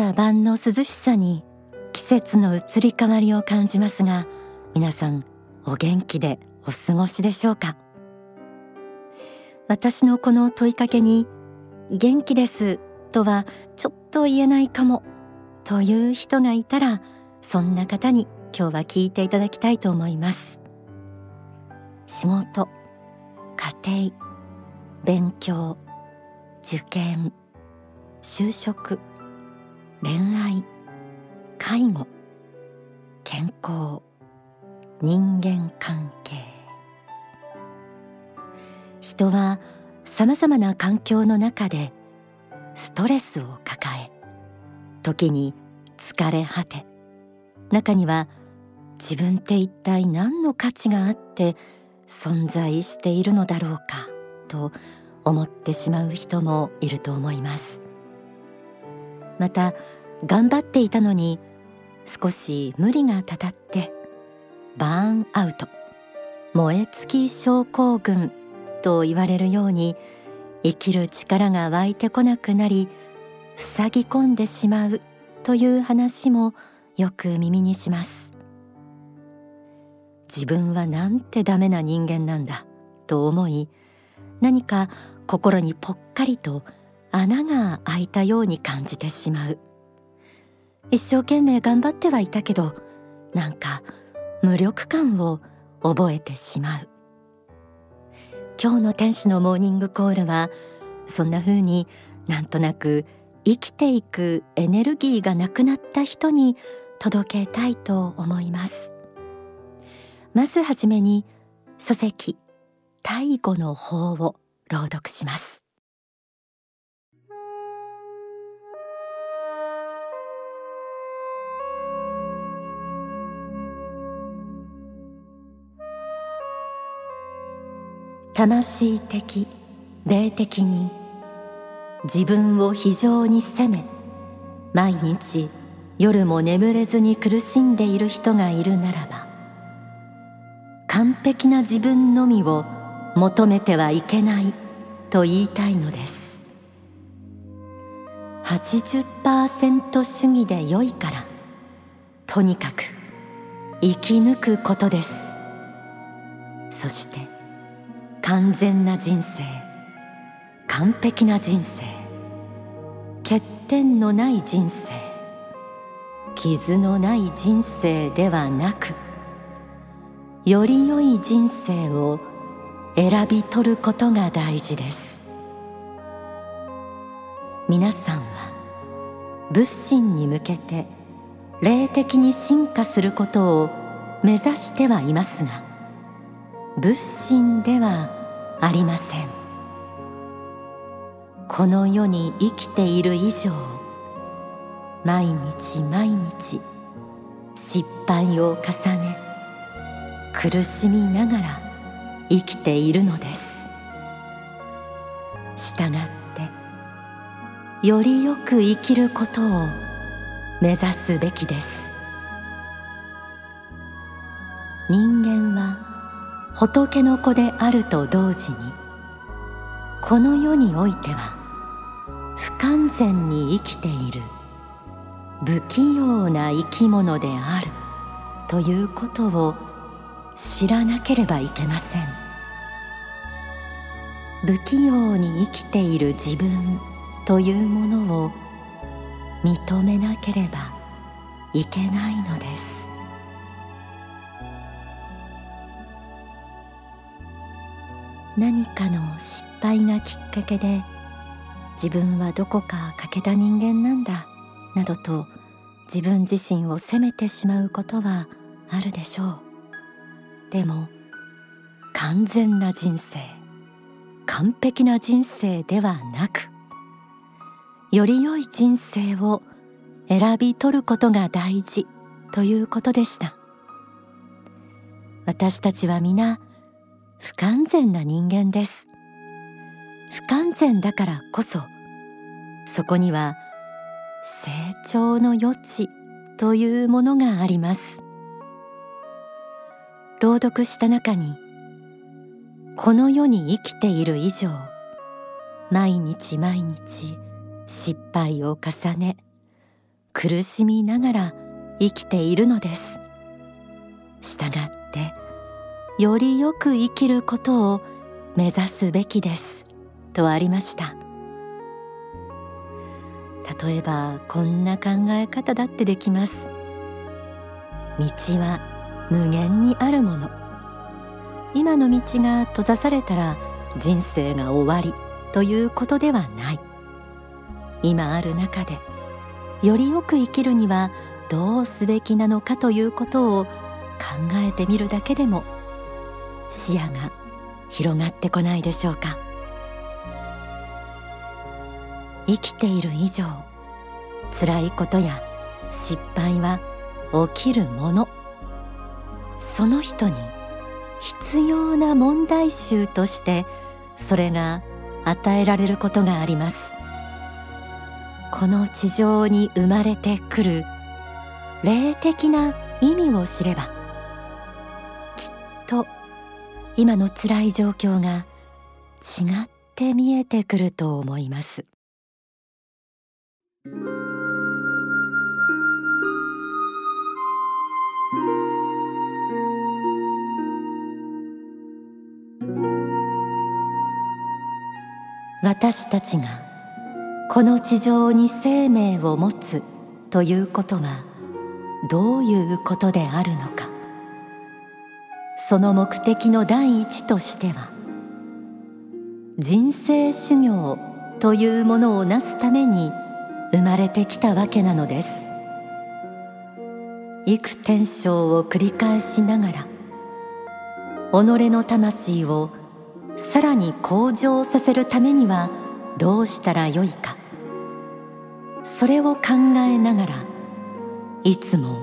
朝晩の涼しさに季節の移り変わりを感じますが皆さんお元気でお過ごしでしょうか？私のこの問いかけに元気ですとはちょっと言えないかもという人がいたらそんな方に今日は聞いていただきたいと思います。仕事家庭勉強受験就職恋愛介護健康人間関係。人はさまざまな環境の中でストレスを抱え時に疲れ果て中には自分って一体何の価値があって存在しているのだろうかと思ってしまう人もいると思います。また頑張っていたのに少し無理がたたってバーンアウト。燃え尽き症候群と言われるように生きる力が湧いてこなくなり塞ぎ込んでしまうという話もよく耳にします。自分はなんてダメな人間なんだと思い何か心にぽっかりと穴が開いたように感じてしまう。一生懸命頑張ってはいたけどなんか無力感を覚えてしまう。今日の天使のモーニングコールはそんな風になんとなく生きていくエネルギーがなくなった人に届けたいと思います。まずはじめに書籍大語の法を朗読します。魂的霊的に自分を非常に責め毎日夜も眠れずに苦しんでいる人がいるならば完璧な自分のみを求めてはいけないと言いたいのです。80%主義で良いからとにかく生き抜くことです。そして完全な人生。完璧な人生。欠点のない人生。傷のない人生ではなくより良い人生を選び取ることが大事です。皆さんは仏心に向けて霊的に進化することを目指してはいますが仏心ではありません。この世に生きている以上毎日毎日失敗を重ね苦しみながら生きているのです。したがってよりよく生きることを目指すべきです。人間は仏の子であると同時にこの世においては不完全に生きている不器用な生き物であるということを知らなければいけません。不器用に生きている自分というものを認めなければいけないのです。何かの失敗がきっかけで自分はどこか欠けた人間なんだなどと自分自身を責めてしまうことはあるでしょう。でも完全な人生完璧な人生ではなくより良い人生を選び取ることが大事ということでした。私たちは皆不完全な人間です。不完全だからこそそこには成長の余地というものがあります。朗読した中にこの世に生きている以上毎日毎日失敗を重ね苦しみながら生きているのです。したがっよりよく生きることを目指すべきです。とありました。例えばこんな考え方だってできます。道は無限にあるもの。今の道が閉ざされたら人生が終わりということではない。今ある中でよりよく生きるにはどうすべきなのかということを考えてみるだけでも視野が広がってこないでしょうか。生きている以上辛いことや失敗は起きるもの。その人に必要な問題集としてそれが与えられることがあります。この地上に生まれてくる霊的な意味を知ればきっと今の辛い状況が違って見えてくると思います。私たちがこの地上に生命を持つということはどういうことであるのか。その目的の第一としては人生修行というものをなすために生まれてきたわけなのです。幾天生を繰り返しながら己の魂をさらに向上させるためにはどうしたらよいか。それを考えながらいつも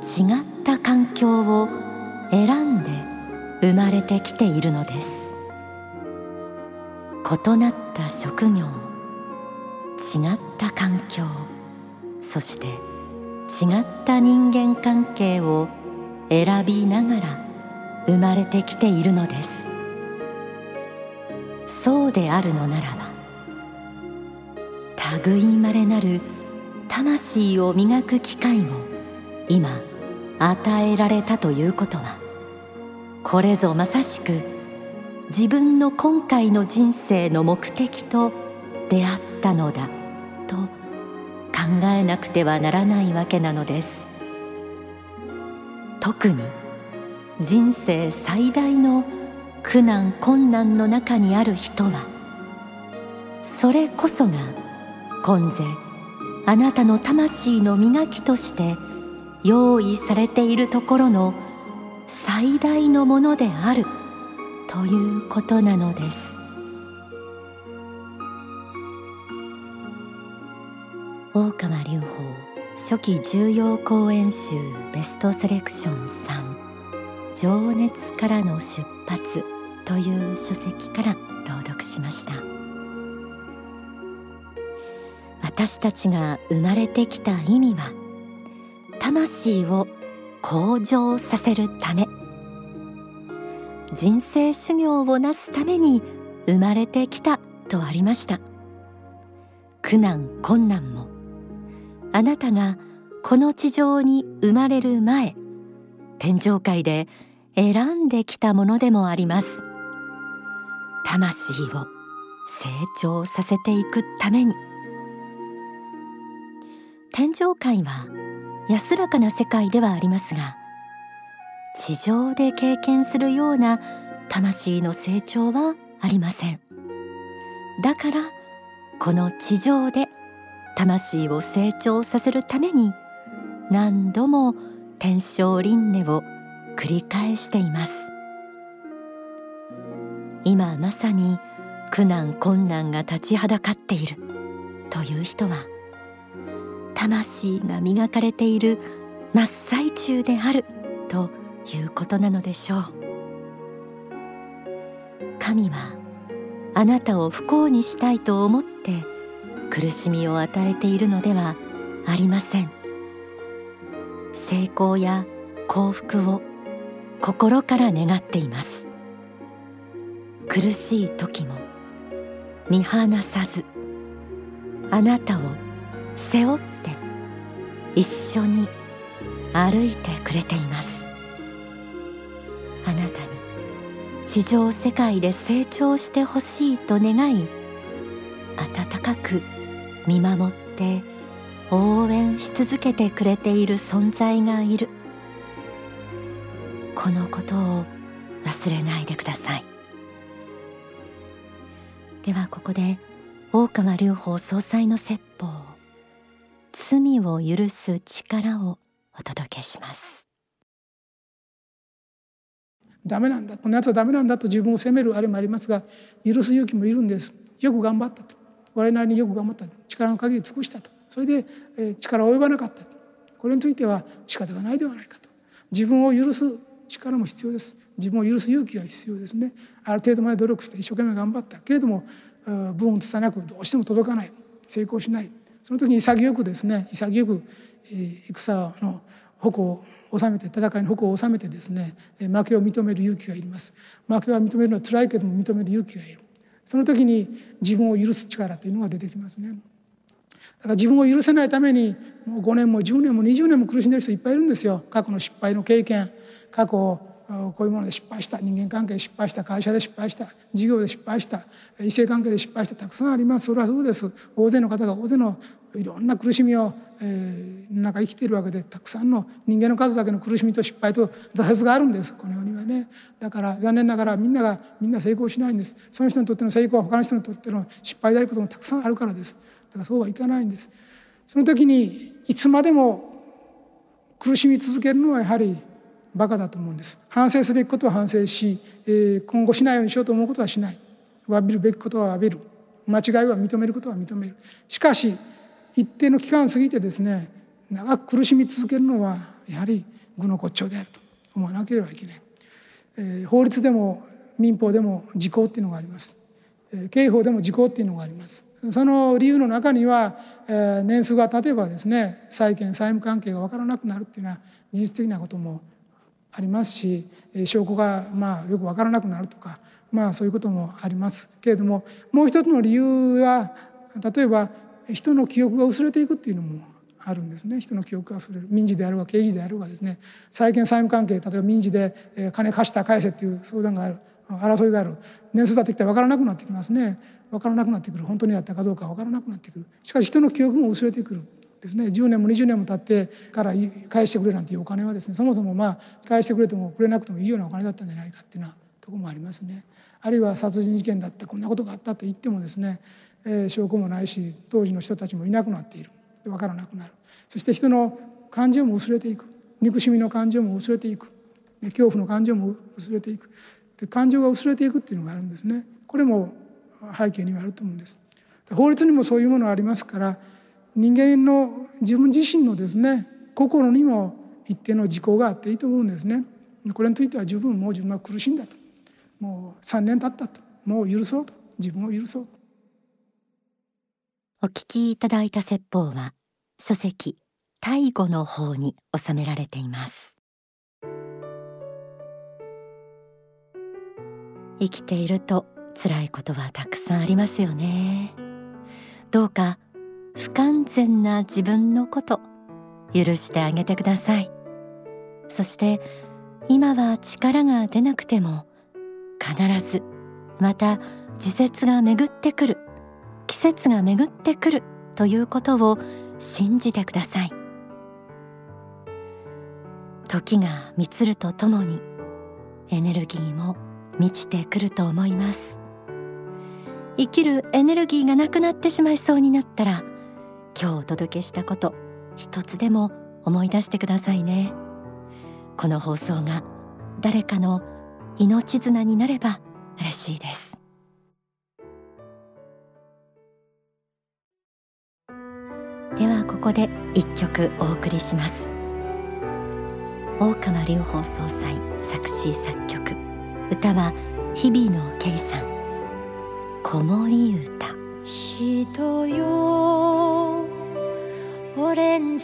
違った環境を選んで生まれてきているのです。異なった職業違った環境そして違った人間関係を選びながら生まれてきているのです。そうであるのならば類まれなる魂を磨く機会を今与えられたということはこれぞまさしく自分の今回の人生の目的と出会ったのだと考えなくてはならないわけなのです。特に人生最大の苦難困難の中にある人はそれこそが今世あなたの魂の磨きとして用意されているところの最大のものである。ということなのです。大川隆法初期重要講演集ベストセレクション3情熱からの出発という書籍から朗読しました。私たちが生まれてきた意味は魂を向上させるため。人生修行をなすために生まれてきたとありました。苦難困難も。あなたがこの地上に生まれる前天上界で選んできたものでもあります。魂を成長させていくために。天上界は安らかな世界ではありますが地上で経験するような魂の成長はありません。だからこの地上で魂を成長させるために何度も天正輪廻を繰り返しています。今まさに苦難困難が立ちはだかっているという人は魂が磨かれている真っ最中であるということなのでしょう。神はあなたを不幸にしたいと思って苦しみを与えているのではありません。成功や幸福を心から願っています。苦しい時も見放さずあなたを背負って一緒に歩いてくれています。あなたに地上世界で成長してほしいと願い温かく見守って応援し続けてくれている存在がいる。このことを忘れないでください。ではここで大川隆法総裁の説法罪を許す力をお届けします。ダメなんだこのやつはダメなんだと自分を責めるあれもありますが許す勇気もいるんです。よく頑張ったと。我なりによく頑張った。力の限り尽くしたと。それで、え力及ばなかった。これについては仕方がないではないかと。自分を許す力も必要です。自分を許す勇気が必要ですね。ある程度まで努力して一生懸命頑張った。けれども分をつなくどうしても届かない。成功しない。その時に潔くですね潔く戦の矛を収めて戦いの矛を収めてですね負けを認める勇気がいります。負けは認めるのは辛いけども認める勇気がいる。その時に自分を許す力というのが出てきますね。だから自分を許せないためにもう5年も10年も20年も苦しんでる人いっぱいいるんですよ。過去の失敗の経験過去こういうもので失敗した人間関係で失敗した会社で失敗した事業で失敗した異性関係で失敗したたくさんあります。それはそうです。大勢の方が大勢のいろんな苦しみを、えー、中生きているわけでたくさんの人間の数だけの苦しみと失敗と挫折があるんです。この世にはね。だから残念ながらみんながみんな成功しないんです。その人にとっての成功は他の人にとっての失敗であることもたくさんあるからです。だからそうはいかないんです。その時にいつまでも苦しみ続けるのはやはりバカだと思うんです。反省すべきことは反省し、えー、今後しないようにしようと思うことはしない。詫びるべきことは詫びる。間違いは認めることは認める。しかし一定の期間過ぎてですね長く苦しみ続けるのはやはり愚の骨頂であると思わなければいけない、えー、法律でも民法でも時効っていうのがあります、えー、刑法でも時効っていうのがあります。その理由の中には、えー、年数が経てばですね債権債務関係が分からなくなるっていうのは技術的なこともありますし証拠がまあよく分からなくなるとかまあそういうこともありますけれどももう一つの理由は例えば人の記憶が薄れていくっていうのもあるんですね。人の記憶が薄れる。民事であるが刑事であるがですね。債権債務関係例えば民事で金貸した返せっていう相談がある。争いがある。年数経ってきて分からなくなってきますね。分からなくなってくる。本当にやったかどうか分からなくなってくる。しかし人の記憶も薄れてくる。ですね。10年も20年も経ってから返してくれなんていうお金はですねそもそもまあ返してくれてもくれなくてもいいようなお金だったんじゃないかっていうようなとこもありますね。あるいは殺人事件だったこんなことがあったと言ってもですね、えー、証拠もないし当時の人たちもいなくなっている。分からなくなる。そして人の感情も薄れていく。憎しみの感情も薄れていく。恐怖の感情も薄れていく。感情が薄れていくっていうのがあるんですね。これも背景にはあると思うんです。法律にもそういうものがありますから人間の自分自身のですね心にも一定の時効があっていいと思うんですね。これについては十分もう自分は苦しんだと。もう3年経ったと。もう許そうと。自分を許そうお聞きいただいた説法は書籍大語の方に収められています。生きていると辛いことはたくさんありますよね。どうか不完全な自分のこと許してあげてください。そして今は力が出なくても必ずまた時節が巡ってくる季節が巡ってくるということを信じてください。時が満つるとともにエネルギーも満ちてくると思います。生きるエネルギーがなくなってしまいそうになったら今日お届けしたこと一つでも思い出してくださいね。この放送が誰かの命綱になれば嬉しいです。ではここで一曲お送りします。大川隆法総裁作詞作曲歌は日々の圭さん。子守歌人よオレン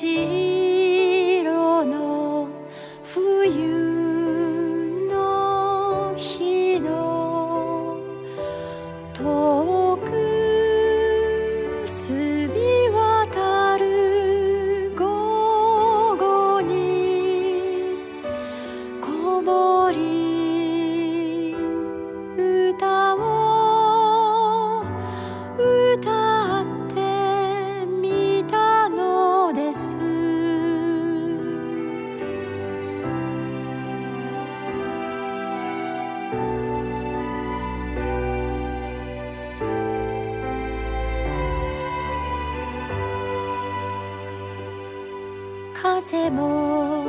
風も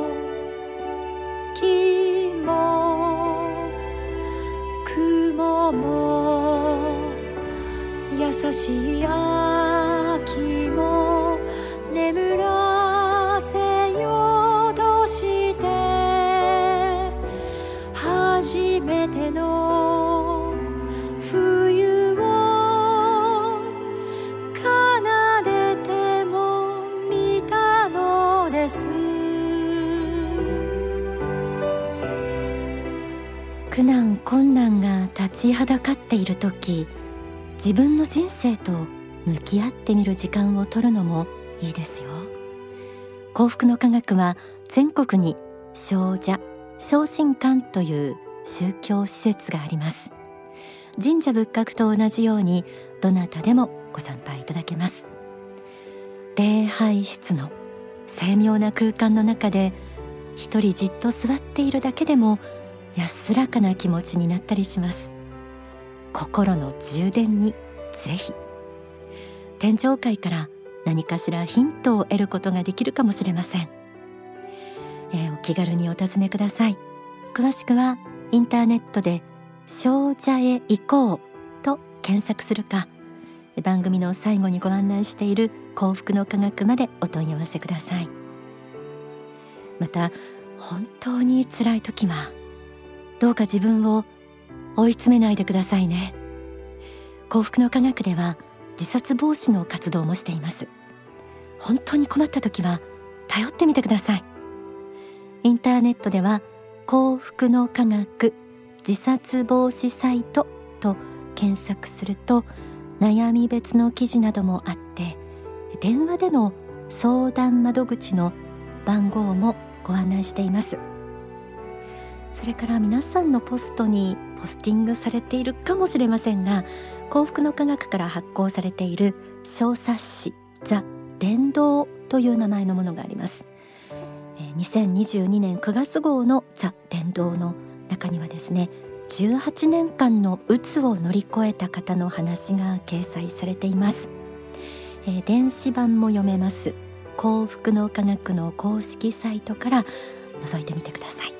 木も雲も優しい雨苦難困難が立ちはだかっている時自分の人生と向き合ってみる時間を取るのもいいですよ。幸福の科学は全国に少者昇進館という宗教施設があります。神社仏閣と同じようにどなたでもご参拝いただけます。礼拝室の精妙な空間の中で一人じっと座っているだけでも安らかな気持ちになったりします。心の充電にぜひ。天上界から何かしらヒントを得ることができるかもしれません、えー、お気軽にお尋ねください。詳しくはインターネットで少女へ行こうと検索するか番組の最後にご案内している幸福の科学までお問い合わせください。また本当に辛い時はどうか自分を追い詰めないでくださいね。幸福の科学では自殺防止の活動もしています。本当に困った時は頼ってみてください。インターネットでは幸福の科学自殺防止サイトと検索すると悩み別の記事などもあって電話での相談窓口の番号もご案内しています。それから皆さんのポストにポスティングされているかもしれませんが幸福の科学から発行されている小冊子ザ・伝道という名前のものがあります。2022年9月号のザ・伝道の中にはですね18年間の鬱を乗り越えた方の話が掲載されています、えー、電子版も読めます。幸福の科学の公式サイトから覗いてみてください。